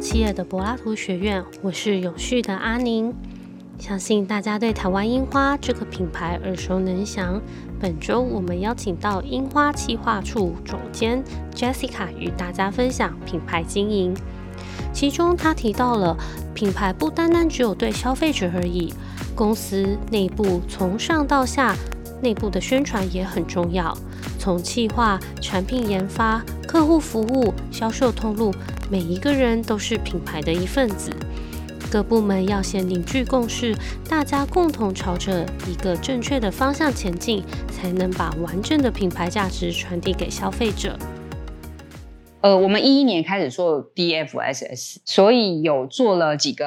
企业的柏拉图学院，我是永续的阿宁。相信大家对台湾樱花这个品牌耳熟能详。本周我们邀请到樱花企划处总监 Jessica 与大家分享品牌经营。其中她提到了品牌不单单只有对消费者而已，公司内部从上到下内部的宣传也很重要。从企划、产品研发、客户服务、销售通路，每一个人都是品牌的一份子。各部门要先凝聚共识，大家共同朝着一个正确的方向前进，才能把完整的品牌价值传递给消费者。呃，我们一一年开始做 DFSS，所以有做了几个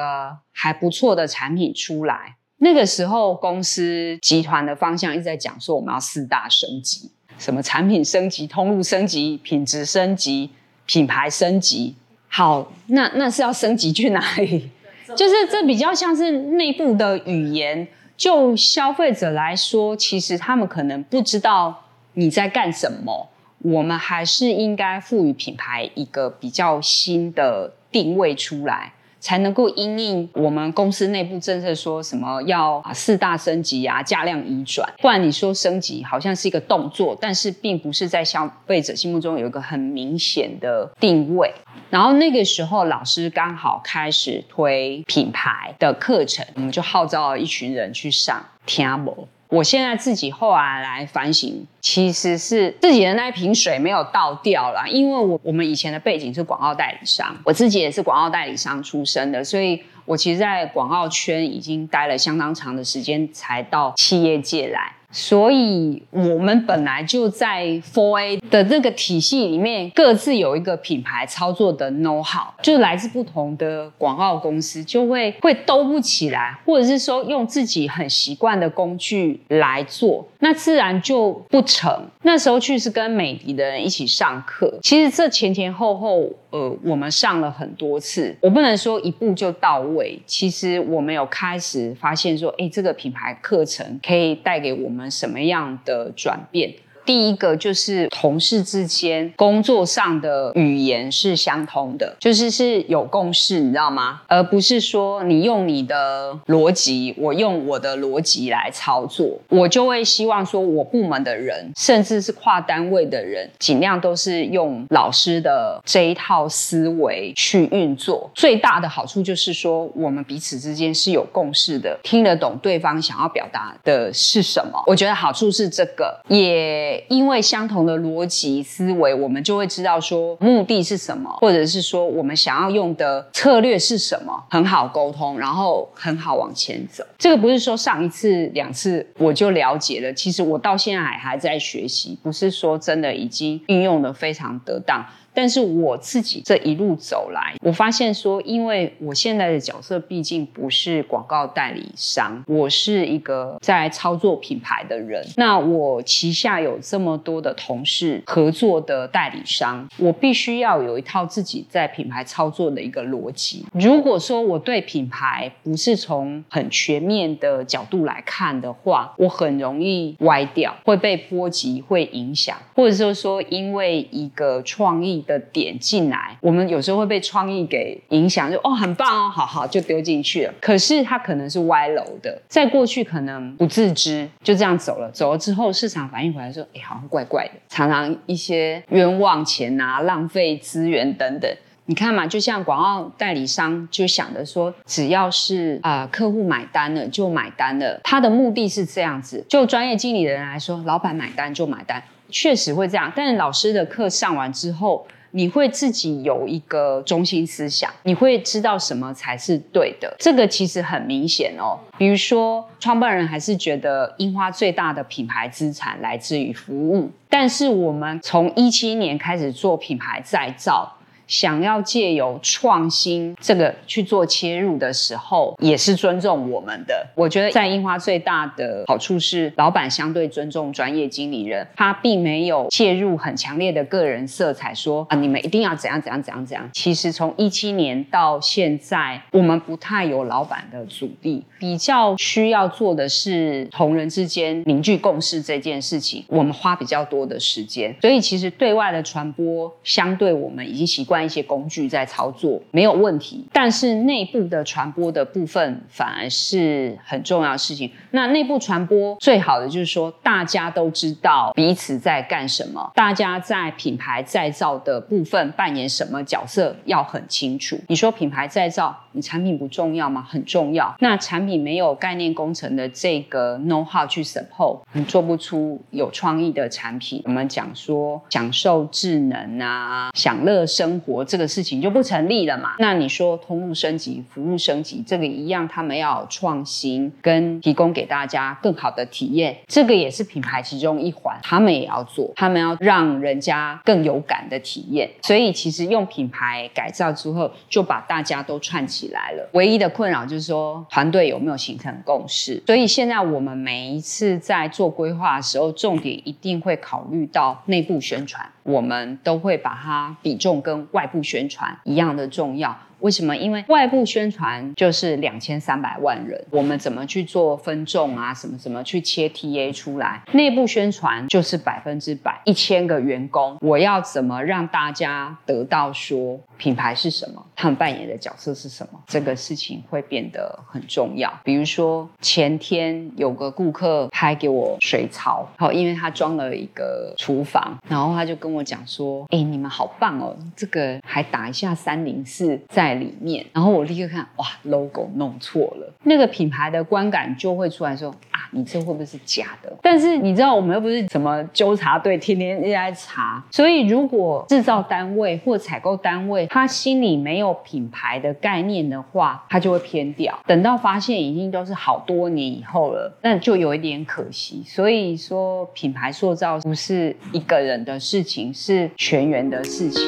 还不错的产品出来。那个时候，公司集团的方向一直在讲说，我们要四大升级：什么产品升级、通路升级、品质升级、品牌升级。好，那那是要升级去哪里？就是这比较像是内部的语言，就消费者来说，其实他们可能不知道你在干什么。我们还是应该赋予品牌一个比较新的定位出来。才能够因应我们公司内部政策，说什么要啊四大升级啊加量移转，不然你说升级好像是一个动作，但是并不是在消费者心目中有一个很明显的定位。然后那个时候老师刚好开始推品牌的课程，我们就号召了一群人去上听不。我现在自己后来来反省，其实是自己的那一瓶水没有倒掉了，因为我我们以前的背景是广告代理商，我自己也是广告代理商出身的，所以我其实，在广告圈已经待了相当长的时间，才到企业界来。所以，我们本来就在 Four A 的这个体系里面，各自有一个品牌操作的 know how，就来自不同的广告公司，就会会兜不起来，或者是说用自己很习惯的工具来做，那自然就不成。那时候去是跟美迪的人一起上课，其实这前前后后，呃，我们上了很多次，我不能说一步就到位。其实我们有开始发现说，哎，这个品牌课程可以带给我们。什么样的转变？第一个就是同事之间工作上的语言是相通的，就是是有共识，你知道吗？而不是说你用你的逻辑，我用我的逻辑来操作。我就会希望说，我部门的人，甚至是跨单位的人，尽量都是用老师的这一套思维去运作。最大的好处就是说，我们彼此之间是有共识的，听得懂对方想要表达的是什么。我觉得好处是这个，也。因为相同的逻辑思维，我们就会知道说目的是什么，或者是说我们想要用的策略是什么，很好沟通，然后很好往前走。这个不是说上一次两次我就了解了，其实我到现在还在学习，不是说真的已经运用的非常得当。但是我自己这一路走来，我发现说，因为我现在的角色毕竟不是广告代理商，我是一个在操作品牌的人。那我旗下有这么多的同事合作的代理商，我必须要有一套自己在品牌操作的一个逻辑。如果说我对品牌不是从很全面的角度来看的话，我很容易歪掉，会被波及，会影响，或者是说因为一个创意。的点进来，我们有时候会被创意给影响，就哦很棒哦，好好就丢进去了。可是它可能是歪楼的，在过去可能不自知，就这样走了。走了之后，市场反应回来说，哎，好像怪怪的，常常一些冤枉钱啊、浪费资源等等。你看嘛，就像广告代理商就想着说，只要是啊客户买单了就买单了，他的目的是这样子。就专业经理人来说，老板买单就买单。确实会这样，但是老师的课上完之后，你会自己有一个中心思想，你会知道什么才是对的。这个其实很明显哦。比如说，创办人还是觉得樱花最大的品牌资产来自于服务，但是我们从一七年开始做品牌再造。想要借由创新这个去做切入的时候，也是尊重我们的。我觉得在樱花最大的好处是，老板相对尊重专业经理人，他并没有介入很强烈的个人色彩，说啊你们一定要怎样怎样怎样怎样。其实从一七年到现在，我们不太有老板的阻力，比较需要做的是同仁之间凝聚共识这件事情，我们花比较多的时间。所以其实对外的传播，相对我们已经习惯。惯一些工具在操作，没有问题。但是内部的传播的部分反而是很重要的事情。那内部传播最好的就是说，大家都知道彼此在干什么，大家在品牌再造的部分扮演什么角色要很清楚。你说品牌再造，你产品不重要吗？很重要。那产品你没有概念工程的这个 know how 去 support，你做不出有创意的产品。我们讲说享受智能啊，享乐生活这个事情就不成立了嘛。那你说通路升级、服务升级，这个一样，他们要创新跟提供给大家更好的体验，这个也是品牌其中一环，他们也要做，他们要让人家更有感的体验。所以其实用品牌改造之后，就把大家都串起来了。唯一的困扰就是说团队有没有形成共识。所以现在我们每一次在做规划的时候，重点一定会考虑到内部宣传，我们都会把它比重跟外部宣传一样的重要。为什么？因为外部宣传就是两千三百万人，我们怎么去做分众啊？什么什么去切 TA 出来？内部宣传就是百分之百，一千个员工，我要怎么让大家得到说品牌是什么，他们扮演的角色是什么？这个事情会变得很重要。比如说前天有个顾客拍给我水槽，好，因为他装了一个厨房，然后他就跟我讲说：“哎，你们好棒哦，这个还打一下三零四在。”里面，然后我立刻看，哇，logo 弄错了，那个品牌的观感就会出来说啊，你这会不会是假的？但是你知道，我们又不是什么纠察队，天天在查，所以如果制造单位或采购单位他心里没有品牌的概念的话，他就会偏掉。等到发现已经都是好多年以后了，那就有一点可惜。所以说，品牌塑造不是一个人的事情，是全员的事情。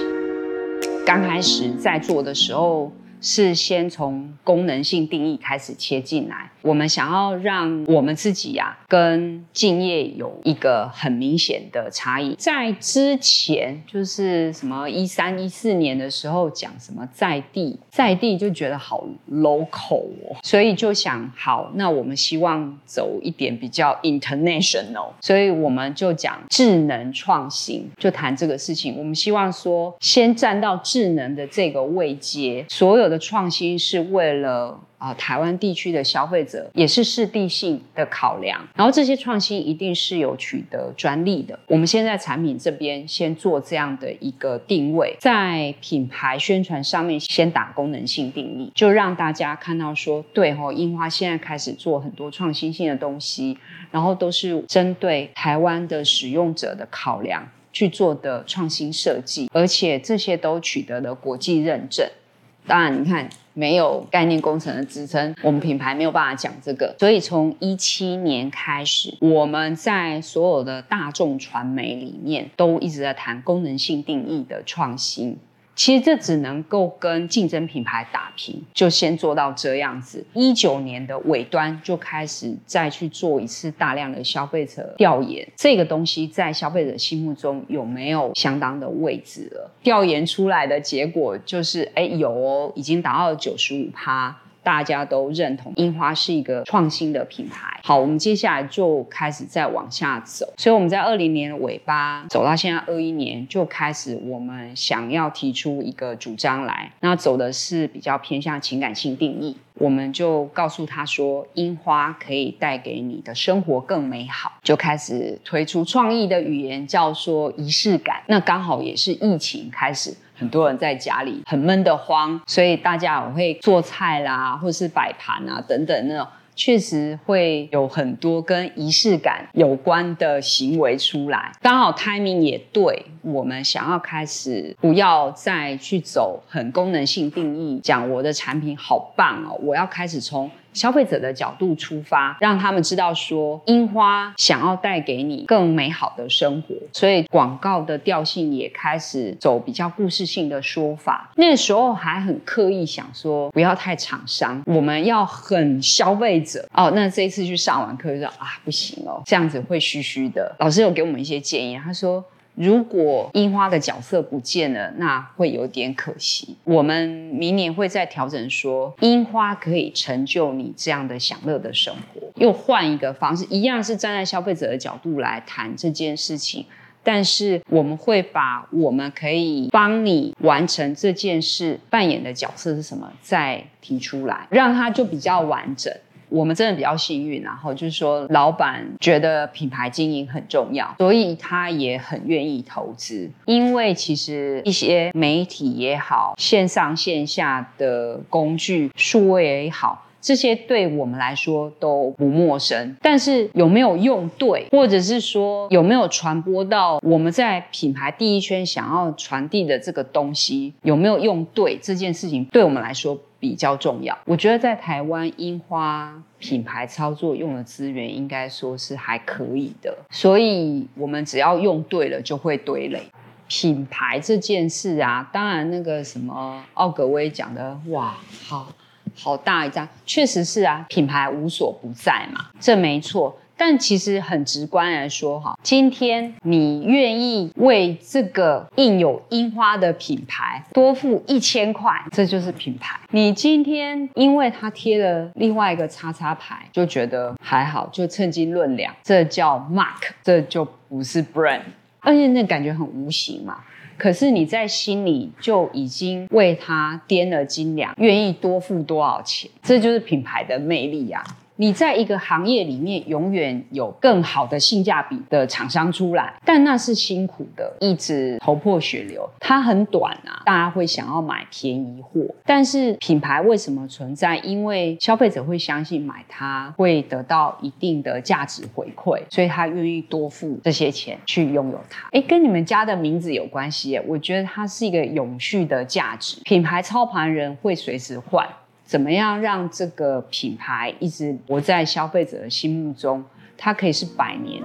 刚开始在做的时候，是先从功能性定义开始切进来。我们想要让我们自己呀，跟敬业有一个很明显的差异。在之前，就是什么一三一四年的时候，讲什么在地，在地就觉得好 local 哦，所以就想好，那我们希望走一点比较 international，所以我们就讲智能创新，就谈这个事情。我们希望说，先站到智能的这个位阶，所有的创新是为了。啊，台湾地区的消费者也是适地性的考量，然后这些创新一定是有取得专利的。我们现在产品这边先做这样的一个定位，在品牌宣传上面先打功能性定义，就让大家看到说，对哦，樱花现在开始做很多创新性的东西，然后都是针对台湾的使用者的考量去做的创新设计，而且这些都取得了国际认证。当然，你看。没有概念工程的支撑，我们品牌没有办法讲这个。所以从一七年开始，我们在所有的大众传媒里面都一直在谈功能性定义的创新。其实这只能够跟竞争品牌打平，就先做到这样子。一九年的尾端就开始再去做一次大量的消费者调研，这个东西在消费者心目中有没有相当的位置了？调研出来的结果就是，哎，有哦，已经达到了九十五趴。大家都认同樱花是一个创新的品牌。好，我们接下来就开始再往下走。所以我们在二零年的尾巴走到现在二一年，就开始我们想要提出一个主张来。那走的是比较偏向情感性定义，我们就告诉他说，樱花可以带给你的生活更美好，就开始推出创意的语言，叫做仪式感。那刚好也是疫情开始。很多人在家里很闷得慌，所以大家我会做菜啦，或是摆盘啊等等那种，确实会有很多跟仪式感有关的行为出来。刚好 timing 也对，我们想要开始不要再去走很功能性定义，讲我的产品好棒哦，我要开始从。消费者的角度出发，让他们知道说樱花想要带给你更美好的生活，所以广告的调性也开始走比较故事性的说法。那时候还很刻意想说不要太厂商，我们要很消费者哦。那这一次去上完课就说啊不行哦，这样子会虚虚的。老师有给我们一些建议，他说。如果樱花的角色不见了，那会有点可惜。我们明年会再调整，说樱花可以成就你这样的享乐的生活，又换一个方式，一样是站在消费者的角度来谈这件事情。但是我们会把我们可以帮你完成这件事扮演的角色是什么再提出来，让它就比较完整。我们真的比较幸运，然后就是说，老板觉得品牌经营很重要，所以他也很愿意投资。因为其实一些媒体也好，线上线下的工具、数位也好。这些对我们来说都不陌生，但是有没有用对，或者是说有没有传播到我们在品牌第一圈想要传递的这个东西，有没有用对这件事情，对我们来说比较重要。我觉得在台湾樱花品牌操作用的资源，应该说是还可以的，所以我们只要用对了，就会堆垒。品牌这件事啊，当然那个什么奥格威讲的，哇，好。好大一张，确实是啊，品牌无所不在嘛，这没错。但其实很直观来说，哈，今天你愿意为这个印有樱花的品牌多付一千块，这就是品牌。你今天因为他贴了另外一个叉叉牌，就觉得还好，就趁机论两，这叫 mark，这就不是 brand，而且那感觉很无形嘛。可是你在心里就已经为他掂了斤两，愿意多付多少钱，这就是品牌的魅力呀。你在一个行业里面，永远有更好的性价比的厂商出来，但那是辛苦的，一直头破血流。它很短啊，大家会想要买便宜货。但是品牌为什么存在？因为消费者会相信买它会得到一定的价值回馈，所以他愿意多付这些钱去拥有它。哎，跟你们家的名字有关系。我觉得它是一个永续的价值。品牌操盘人会随时换。怎么样让这个品牌一直活在消费者的心目中？它可以是百年。